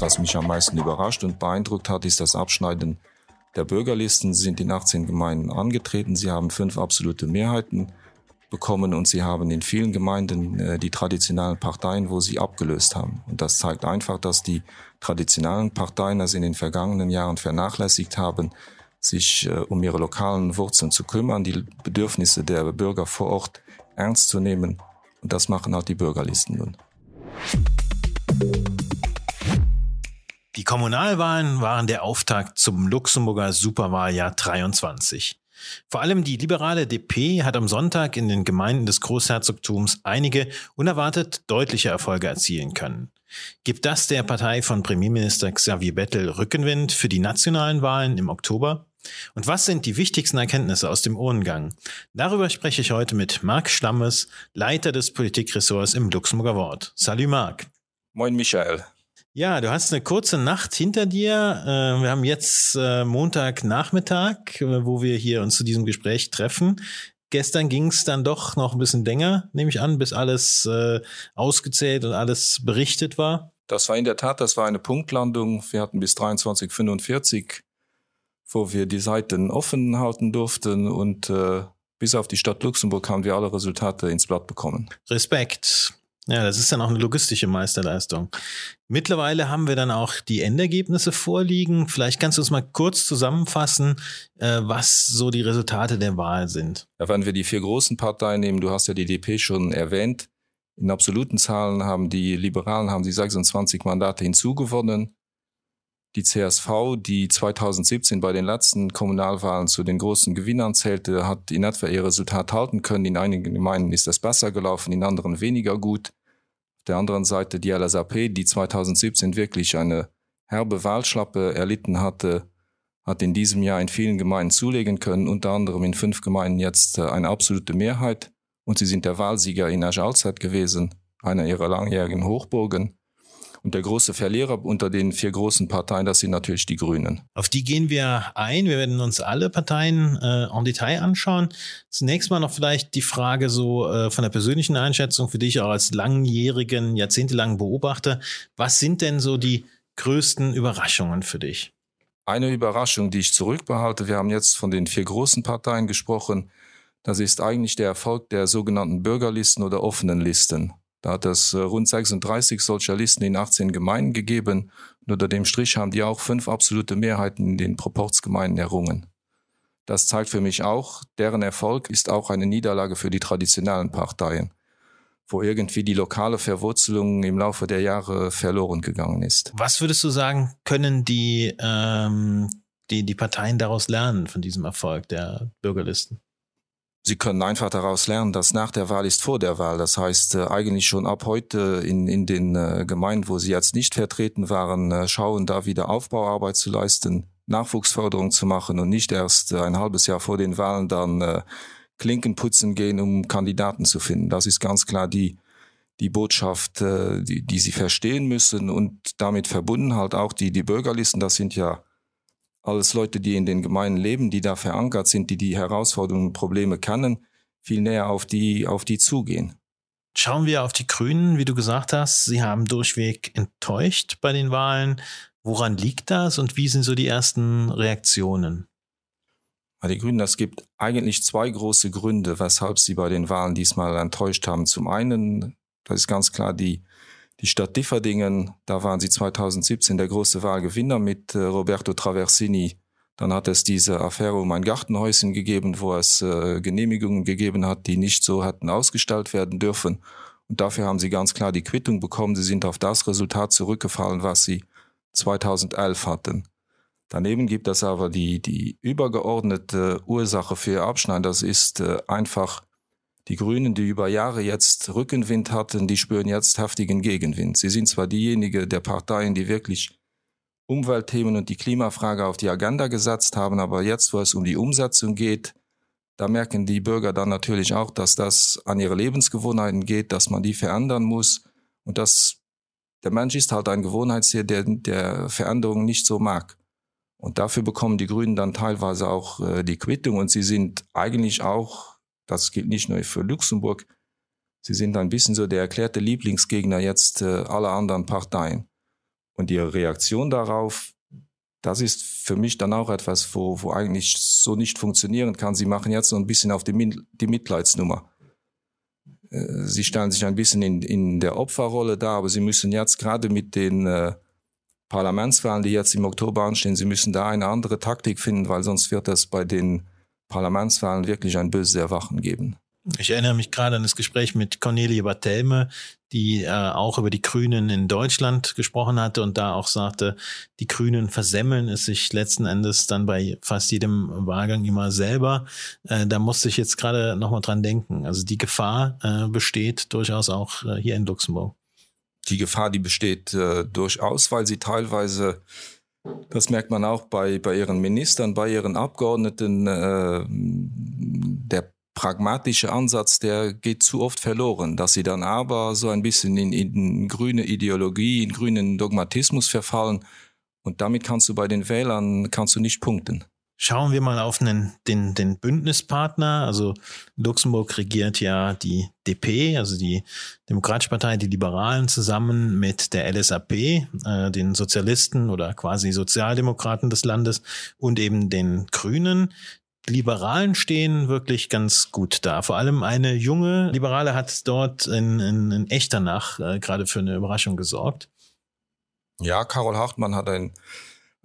was mich am meisten überrascht und beeindruckt hat, ist das Abschneiden der Bürgerlisten. Sie sind in 18 Gemeinden angetreten. Sie haben fünf absolute Mehrheiten bekommen und sie haben in vielen Gemeinden äh, die traditionellen Parteien, wo sie abgelöst haben. Und das zeigt einfach, dass die traditionellen Parteien das in den vergangenen Jahren vernachlässigt haben, sich äh, um ihre lokalen Wurzeln zu kümmern, die Bedürfnisse der Bürger vor Ort ernst zu nehmen. Und das machen halt die Bürgerlisten nun. Kommunalwahlen waren der Auftakt zum Luxemburger Superwahljahr 23. Vor allem die liberale DP hat am Sonntag in den Gemeinden des Großherzogtums einige unerwartet deutliche Erfolge erzielen können. Gibt das der Partei von Premierminister Xavier Bettel Rückenwind für die nationalen Wahlen im Oktober? Und was sind die wichtigsten Erkenntnisse aus dem Urngang? Darüber spreche ich heute mit Marc Stammes, Leiter des Politikressorts im Luxemburger Wort. Salut Marc. Moin Michael. Ja, du hast eine kurze Nacht hinter dir. Äh, wir haben jetzt äh, Montagnachmittag, äh, wo wir hier uns zu diesem Gespräch treffen. Gestern ging es dann doch noch ein bisschen länger, nehme ich an, bis alles ausgezählt und alles berichtet war. Das war in der Tat, das war eine Punktlandung. Wir hatten bis 23.45 wo wir die Seiten offen halten durften und bis auf die Stadt Luxemburg haben wir alle Resultate ins Blatt bekommen. Respekt. Ja, das ist dann auch eine logistische Meisterleistung. Mittlerweile haben wir dann auch die Endergebnisse vorliegen. Vielleicht kannst du uns mal kurz zusammenfassen, äh, was so die Resultate der Wahl sind. Ja, wenn wir die vier großen Parteien nehmen, du hast ja die DP schon erwähnt. In absoluten Zahlen haben die Liberalen haben die 26 Mandate hinzugewonnen. Die CSV, die 2017 bei den letzten Kommunalwahlen zu den großen Gewinnern zählte, hat in etwa ihr Resultat halten können. In einigen Gemeinden ist das besser gelaufen, in anderen weniger gut. Der anderen Seite die LSAP, die 2017 wirklich eine herbe Wahlschlappe erlitten hatte, hat in diesem Jahr in vielen Gemeinden zulegen können, unter anderem in fünf Gemeinden jetzt äh, eine absolute Mehrheit. Und sie sind der Wahlsieger in Ajalzeit gewesen, einer ihrer langjährigen Hochburgen. Und der große Verlierer unter den vier großen Parteien, das sind natürlich die Grünen. Auf die gehen wir ein. Wir werden uns alle Parteien äh, en Detail anschauen. Zunächst mal noch vielleicht die Frage so äh, von der persönlichen Einschätzung für dich auch als langjährigen, jahrzehntelangen Beobachter. Was sind denn so die größten Überraschungen für dich? Eine Überraschung, die ich zurückbehalte, wir haben jetzt von den vier großen Parteien gesprochen, das ist eigentlich der Erfolg der sogenannten Bürgerlisten oder offenen Listen. Da hat es äh, rund 36 solcher Listen in 18 Gemeinden gegeben. Und unter dem Strich haben die auch fünf absolute Mehrheiten in den Proportsgemeinden errungen. Das zeigt für mich auch, deren Erfolg ist auch eine Niederlage für die traditionellen Parteien, wo irgendwie die lokale Verwurzelung im Laufe der Jahre verloren gegangen ist. Was würdest du sagen, können die, ähm, die, die Parteien daraus lernen von diesem Erfolg der Bürgerlisten? Sie können einfach daraus lernen, dass nach der Wahl ist vor der Wahl. Das heißt, äh, eigentlich schon ab heute in, in den äh, Gemeinden, wo Sie jetzt nicht vertreten waren, äh, schauen, da wieder Aufbauarbeit zu leisten, Nachwuchsförderung zu machen und nicht erst ein halbes Jahr vor den Wahlen dann Klinken putzen gehen, um Kandidaten zu finden. Das ist ganz klar die, die Botschaft, die, die Sie verstehen müssen und damit verbunden halt auch die, die Bürgerlisten. Das sind ja alles Leute, die in den Gemeinden leben, die da verankert sind, die die Herausforderungen und Probleme kennen, viel näher auf die, auf die zugehen. Schauen wir auf die Grünen, wie du gesagt hast. Sie haben durchweg enttäuscht bei den Wahlen. Woran liegt das und wie sind so die ersten Reaktionen? Bei den Grünen, es gibt eigentlich zwei große Gründe, weshalb sie bei den Wahlen diesmal enttäuscht haben. Zum einen, das ist ganz klar die die Stadt Differdingen, da waren sie 2017 der große Wahlgewinner mit äh, Roberto Traversini. Dann hat es diese Affäre um ein Gartenhäuschen gegeben, wo es äh, Genehmigungen gegeben hat, die nicht so hatten ausgestellt werden dürfen. Und dafür haben sie ganz klar die Quittung bekommen. Sie sind auf das Resultat zurückgefallen, was sie 2011 hatten. Daneben gibt es aber die, die übergeordnete Ursache für Abschneiden. Das ist äh, einfach die Grünen, die über Jahre jetzt Rückenwind hatten, die spüren jetzt heftigen Gegenwind. Sie sind zwar diejenige der Parteien, die wirklich Umweltthemen und die Klimafrage auf die Agenda gesetzt haben, aber jetzt, wo es um die Umsetzung geht, da merken die Bürger dann natürlich auch, dass das an ihre Lebensgewohnheiten geht, dass man die verändern muss und dass der Mensch ist halt ein Gewohnheitstier, der, der Veränderungen nicht so mag. Und dafür bekommen die Grünen dann teilweise auch äh, die Quittung und sie sind eigentlich auch das gilt nicht nur für Luxemburg. Sie sind ein bisschen so der erklärte Lieblingsgegner jetzt äh, aller anderen Parteien. Und ihre Reaktion darauf, das ist für mich dann auch etwas, wo, wo eigentlich so nicht funktionieren kann. Sie machen jetzt so ein bisschen auf die, die Mitleidsnummer. Äh, sie stellen sich ein bisschen in, in der Opferrolle dar, aber sie müssen jetzt gerade mit den äh, Parlamentswahlen, die jetzt im Oktober anstehen, sie müssen da eine andere Taktik finden, weil sonst wird es bei den Parlamentswahlen wirklich ein böses Erwachen geben. Ich erinnere mich gerade an das Gespräch mit Cornelie Barthelme, die äh, auch über die Grünen in Deutschland gesprochen hatte und da auch sagte, die Grünen versemmeln es sich letzten Endes dann bei fast jedem Wahlgang immer selber. Äh, da musste ich jetzt gerade nochmal dran denken. Also die Gefahr äh, besteht durchaus auch äh, hier in Luxemburg. Die Gefahr, die besteht äh, durchaus, weil sie teilweise das merkt man auch bei, bei ihren Ministern, bei ihren Abgeordneten. Äh, der pragmatische Ansatz, der geht zu oft verloren, dass sie dann aber so ein bisschen in, in grüne Ideologie, in grünen Dogmatismus verfallen. Und damit kannst du bei den Wählern, kannst du nicht punkten. Schauen wir mal auf einen, den, den Bündnispartner. Also Luxemburg regiert ja die DP, also die Demokratische Partei, die Liberalen zusammen mit der LSAP, äh, den Sozialisten oder quasi Sozialdemokraten des Landes und eben den Grünen. Liberalen stehen wirklich ganz gut da. Vor allem eine junge Liberale hat dort in, in, in Echternach äh, gerade für eine Überraschung gesorgt. Ja, Carol Hartmann hat ein,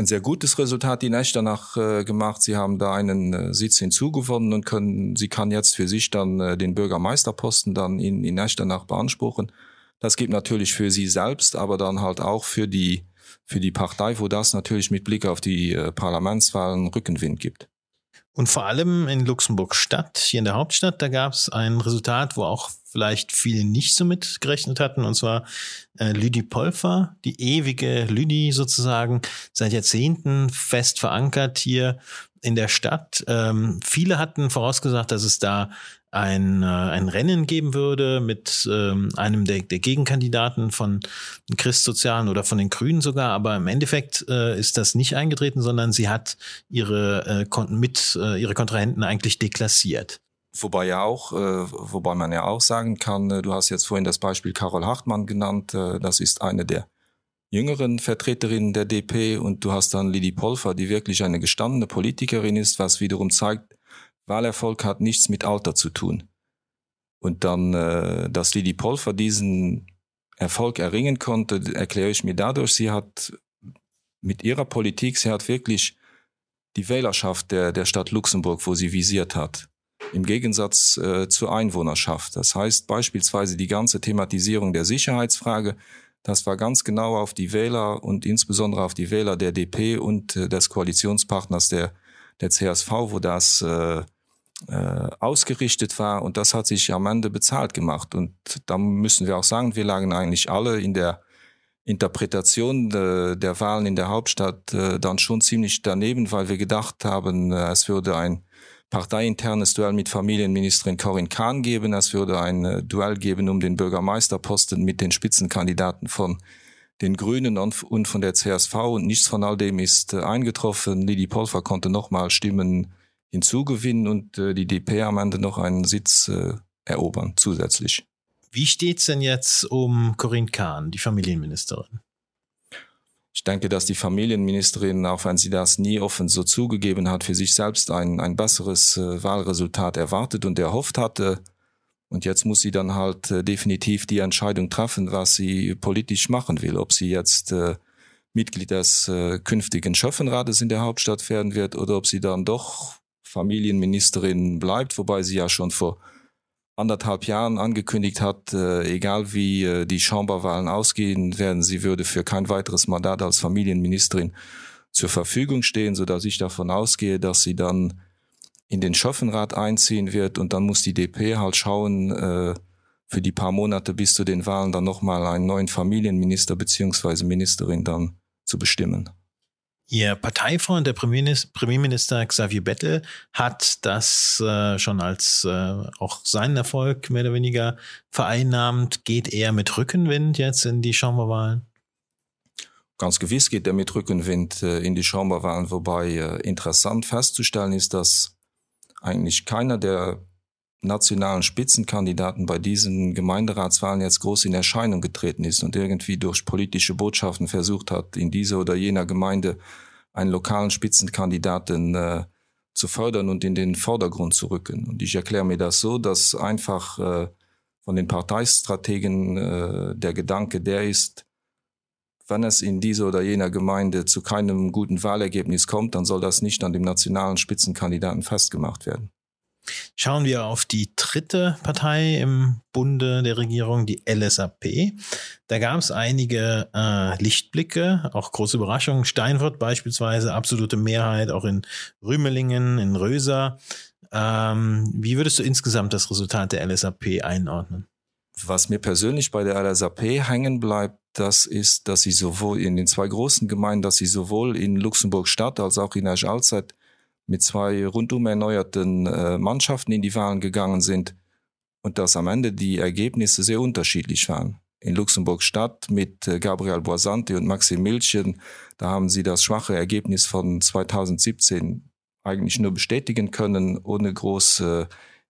ein sehr gutes Resultat in Echternach äh, gemacht. Sie haben da einen äh, Sitz hinzugewonnen und können, sie kann jetzt für sich dann äh, den Bürgermeisterposten dann in, in Echternach beanspruchen. Das gibt natürlich für sie selbst, aber dann halt auch für die, für die Partei, wo das natürlich mit Blick auf die äh, Parlamentswahlen Rückenwind gibt. Und vor allem in Luxemburg Stadt, hier in der Hauptstadt, da gab es ein Resultat, wo auch vielleicht viele nicht so mitgerechnet hatten, und zwar äh, Lüdi Polfer, die ewige Lüdi sozusagen, seit Jahrzehnten fest verankert hier in der Stadt. Ähm, viele hatten vorausgesagt, dass es da ein, äh, ein Rennen geben würde mit ähm, einem der, der Gegenkandidaten von Christsozialen oder von den Grünen sogar, aber im Endeffekt äh, ist das nicht eingetreten, sondern sie hat ihre äh, mit äh, ihre Kontrahenten eigentlich deklassiert. Wobei ja auch, äh, wobei man ja auch sagen kann, äh, du hast jetzt vorhin das Beispiel Carol Hartmann genannt, äh, das ist eine der jüngeren Vertreterinnen der DP und du hast dann Lili Polfer, die wirklich eine gestandene Politikerin ist, was wiederum zeigt, Wahlerfolg hat nichts mit Alter zu tun. Und dann, äh, dass Lili Polfer diesen Erfolg erringen konnte, erkläre ich mir dadurch, sie hat mit ihrer Politik, sie hat wirklich die Wählerschaft der, der Stadt Luxemburg, wo sie visiert hat. Im Gegensatz äh, zur Einwohnerschaft. Das heißt beispielsweise die ganze Thematisierung der Sicherheitsfrage, das war ganz genau auf die Wähler und insbesondere auf die Wähler der DP und äh, des Koalitionspartners der, der CSV, wo das äh, ausgerichtet war und das hat sich am Ende bezahlt gemacht. Und da müssen wir auch sagen, wir lagen eigentlich alle in der Interpretation de, der Wahlen in der Hauptstadt äh, dann schon ziemlich daneben, weil wir gedacht haben, äh, es würde ein parteiinternes Duell mit Familienministerin Corinne Kahn geben, es würde ein äh, Duell geben um den Bürgermeisterposten mit den Spitzenkandidaten von den Grünen und von der CSV und nichts von all dem ist äh, eingetroffen. Lili Polfer konnte nochmal Stimmen hinzugewinnen und äh, die DP am Ende noch einen Sitz äh, erobern zusätzlich. Wie steht's denn jetzt um Corinne Kahn, die Familienministerin? Ich denke, dass die Familienministerin, auch wenn sie das nie offen so zugegeben hat, für sich selbst ein, ein besseres äh, Wahlresultat erwartet und erhofft hatte. Und jetzt muss sie dann halt äh, definitiv die Entscheidung treffen, was sie politisch machen will. Ob sie jetzt äh, Mitglied des äh, künftigen Schöffenrates in der Hauptstadt werden wird oder ob sie dann doch Familienministerin bleibt, wobei sie ja schon vor anderthalb Jahren angekündigt hat, äh, egal wie äh, die Chamberwahlen ausgehen werden, sie würde für kein weiteres Mandat als Familienministerin zur Verfügung stehen, so dass ich davon ausgehe, dass sie dann in den Schöffenrat einziehen wird und dann muss die DP halt schauen, äh, für die paar Monate bis zu den Wahlen dann nochmal einen neuen Familienminister beziehungsweise Ministerin dann zu bestimmen. Ihr Parteifreund, der Premierminister Xavier Bettel, hat das äh, schon als äh, auch seinen Erfolg mehr oder weniger vereinnahmt. Geht er mit Rückenwind jetzt in die Chamberwahlen? Ganz gewiss geht er mit Rückenwind äh, in die Chamberwahlen, wobei äh, interessant festzustellen ist, dass eigentlich keiner der nationalen Spitzenkandidaten bei diesen Gemeinderatswahlen jetzt groß in Erscheinung getreten ist und irgendwie durch politische Botschaften versucht hat, in dieser oder jener Gemeinde einen lokalen Spitzenkandidaten äh, zu fördern und in den Vordergrund zu rücken. Und ich erkläre mir das so, dass einfach äh, von den Parteistrategen äh, der Gedanke der ist, wenn es in dieser oder jener Gemeinde zu keinem guten Wahlergebnis kommt, dann soll das nicht an dem nationalen Spitzenkandidaten festgemacht werden. Schauen wir auf die dritte Partei im Bunde der Regierung, die LSAP. Da gab es einige äh, Lichtblicke, auch große Überraschungen. Steinfurt beispielsweise, absolute Mehrheit, auch in Rümelingen, in Röser. Ähm, wie würdest du insgesamt das Resultat der LSAP einordnen? Was mir persönlich bei der LSAP hängen bleibt, das ist, dass sie sowohl in den zwei großen Gemeinden, dass sie sowohl in Luxemburg Stadt als auch in Asch Alzeit mit zwei rundum erneuerten äh, Mannschaften in die Wahlen gegangen sind und dass am Ende die Ergebnisse sehr unterschiedlich waren. In Luxemburg Stadt mit äh, Gabriel Boisante und Maxim Milchen, da haben sie das schwache Ergebnis von 2017 eigentlich nur bestätigen können, ohne groß äh,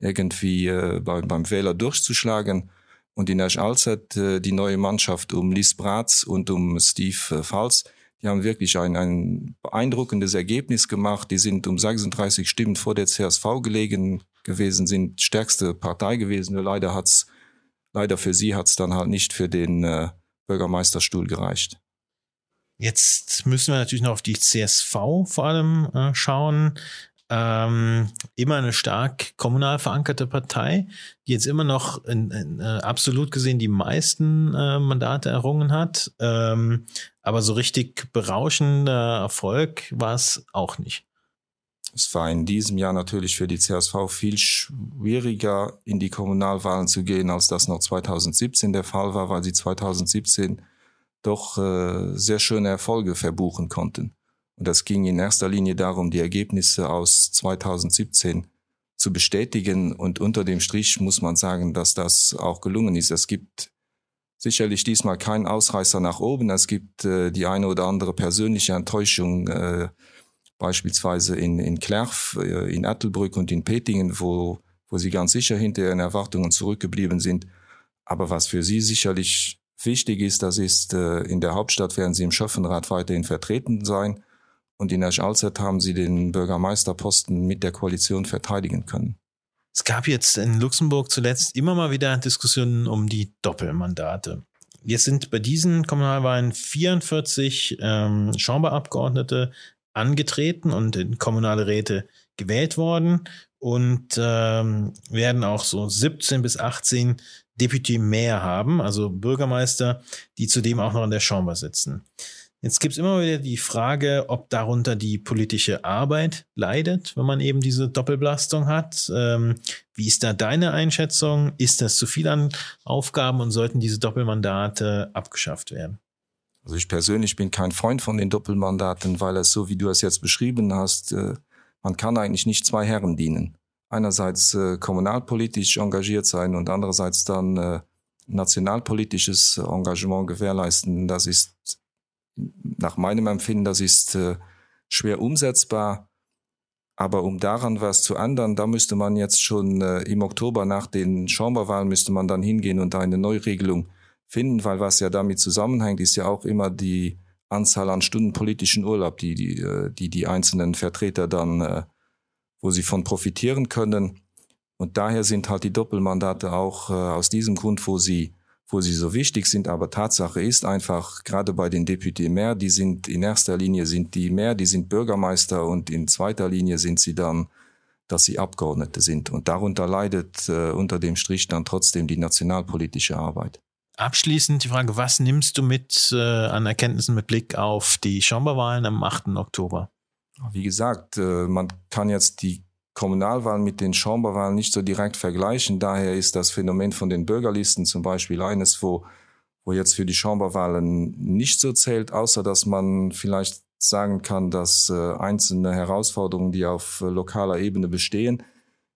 irgendwie äh, beim, beim Wähler durchzuschlagen. Und in Asch Alzeit äh, die neue Mannschaft um Lies Bratz und um Steve äh, Fals, die haben wirklich ein, ein beeindruckendes Ergebnis gemacht. Die sind um 36 Stimmen vor der CSV gelegen gewesen, sind stärkste Partei gewesen. Nur leider hat's, leider für sie hat's dann halt nicht für den äh, Bürgermeisterstuhl gereicht. Jetzt müssen wir natürlich noch auf die CSV vor allem äh, schauen ähm, immer eine stark kommunal verankerte Partei, die jetzt immer noch in, in, äh, absolut gesehen die meisten äh, Mandate errungen hat. Ähm, aber so richtig berauschender Erfolg war es auch nicht. Es war in diesem Jahr natürlich für die CSV viel schwieriger, in die Kommunalwahlen zu gehen, als das noch 2017 der Fall war, weil sie 2017 doch äh, sehr schöne Erfolge verbuchen konnten. Und das ging in erster Linie darum, die Ergebnisse aus 2017 zu bestätigen. Und unter dem Strich muss man sagen, dass das auch gelungen ist. Es gibt sicherlich diesmal keinen Ausreißer nach oben. Es gibt äh, die eine oder andere persönliche Enttäuschung, äh, beispielsweise in, in Klerf, äh, in Attelbrück und in Petingen, wo, wo sie ganz sicher hinter ihren Erwartungen zurückgeblieben sind. Aber was für sie sicherlich wichtig ist, das ist, äh, in der Hauptstadt werden sie im Schöffenrat weiterhin vertreten sein. Und in der Schalzeit haben sie den Bürgermeisterposten mit der Koalition verteidigen können. Es gab jetzt in Luxemburg zuletzt immer mal wieder Diskussionen um die Doppelmandate. Jetzt sind bei diesen Kommunalwahlen 44 ähm, Chamberabgeordnete angetreten und in kommunale Räte gewählt worden und ähm, werden auch so 17 bis 18 Deputy mehr haben, also Bürgermeister, die zudem auch noch in der Chamber sitzen. Jetzt gibt es immer wieder die Frage, ob darunter die politische Arbeit leidet, wenn man eben diese Doppelbelastung hat. Ähm, wie ist da deine Einschätzung? Ist das zu viel an Aufgaben und sollten diese Doppelmandate abgeschafft werden? Also ich persönlich bin kein Freund von den Doppelmandaten, weil es so, wie du es jetzt beschrieben hast, äh, man kann eigentlich nicht zwei Herren dienen. Einerseits äh, kommunalpolitisch engagiert sein und andererseits dann äh, nationalpolitisches Engagement gewährleisten. Das ist nach meinem Empfinden, das ist äh, schwer umsetzbar. Aber um daran was zu ändern, da müsste man jetzt schon äh, im Oktober nach den Chamberwahlen müsste man dann hingehen und eine Neuregelung finden, weil was ja damit zusammenhängt, ist ja auch immer die Anzahl an Stunden politischen Urlaub, die die, äh, die, die einzelnen Vertreter dann, äh, wo sie von profitieren können. Und daher sind halt die Doppelmandate auch äh, aus diesem Grund, wo sie wo sie so wichtig sind. Aber Tatsache ist einfach, gerade bei den Deputé mehr, die sind in erster Linie sind die mehr, die sind Bürgermeister und in zweiter Linie sind sie dann, dass sie Abgeordnete sind. Und darunter leidet äh, unter dem Strich dann trotzdem die nationalpolitische Arbeit. Abschließend die Frage, was nimmst du mit äh, an Erkenntnissen mit Blick auf die Chamberwahlen am 8. Oktober? Wie gesagt, äh, man kann jetzt die Kommunalwahlen mit den Chamberwahlen nicht so direkt vergleichen. Daher ist das Phänomen von den Bürgerlisten zum Beispiel eines, wo, wo jetzt für die Chamberwahlen nicht so zählt, außer dass man vielleicht sagen kann, dass äh, einzelne Herausforderungen, die auf lokaler Ebene bestehen,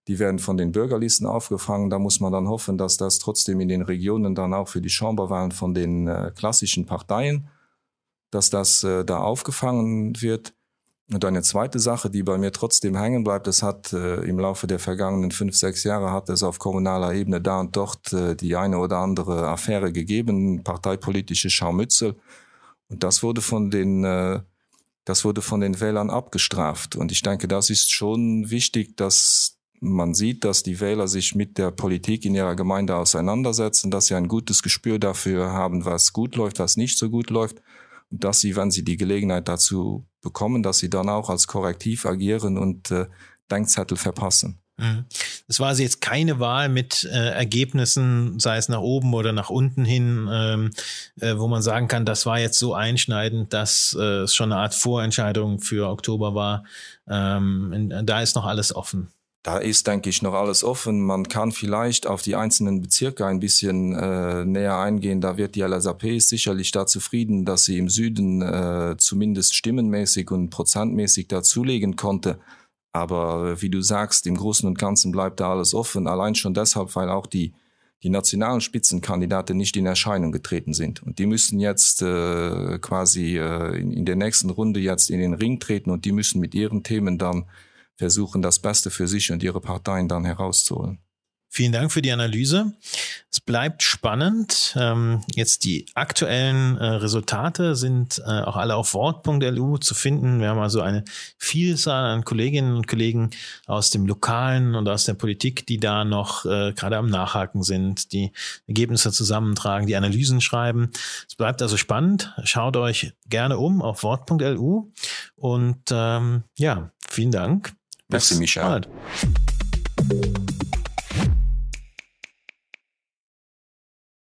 die werden von den Bürgerlisten aufgefangen. Da muss man dann hoffen, dass das trotzdem in den Regionen dann auch für die Chamberwahlen von den äh, klassischen Parteien, dass das äh, da aufgefangen wird. Und eine zweite Sache, die bei mir trotzdem hängen bleibt, es hat äh, im Laufe der vergangenen fünf, sechs Jahre hat es auf kommunaler Ebene da und dort äh, die eine oder andere Affäre gegeben, parteipolitische Schaumützel. Und das wurde von den, äh, das wurde von den Wählern abgestraft. Und ich denke, das ist schon wichtig, dass man sieht, dass die Wähler sich mit der Politik in ihrer Gemeinde auseinandersetzen, dass sie ein gutes Gespür dafür haben, was gut läuft, was nicht so gut läuft dass sie, wenn sie die Gelegenheit dazu bekommen, dass sie dann auch als Korrektiv agieren und äh, Denkzettel verpassen. Mhm. Es war also jetzt keine Wahl mit äh, Ergebnissen, sei es nach oben oder nach unten hin, ähm, äh, wo man sagen kann, das war jetzt so einschneidend, dass äh, es schon eine Art Vorentscheidung für Oktober war. Ähm, da ist noch alles offen. Da ist, denke ich, noch alles offen. Man kann vielleicht auf die einzelnen Bezirke ein bisschen äh, näher eingehen. Da wird die LSAP sicherlich da zufrieden, dass sie im Süden äh, zumindest stimmenmäßig und prozentmäßig dazulegen konnte. Aber wie du sagst, im Großen und Ganzen bleibt da alles offen. Allein schon deshalb, weil auch die, die nationalen Spitzenkandidaten nicht in Erscheinung getreten sind. Und die müssen jetzt äh, quasi äh, in, in der nächsten Runde jetzt in den Ring treten und die müssen mit ihren Themen dann versuchen, das Beste für sich und ihre Parteien dann herauszuholen. Vielen Dank für die Analyse. Es bleibt spannend. Ähm, jetzt die aktuellen äh, Resultate sind äh, auch alle auf Wort.lu zu finden. Wir haben also eine Vielzahl an Kolleginnen und Kollegen aus dem Lokalen und aus der Politik, die da noch äh, gerade am Nachhaken sind, die Ergebnisse zusammentragen, die Analysen schreiben. Es bleibt also spannend. Schaut euch gerne um auf Wort.lu und ähm, ja, vielen Dank. We'll That's see, Michelle. Hard.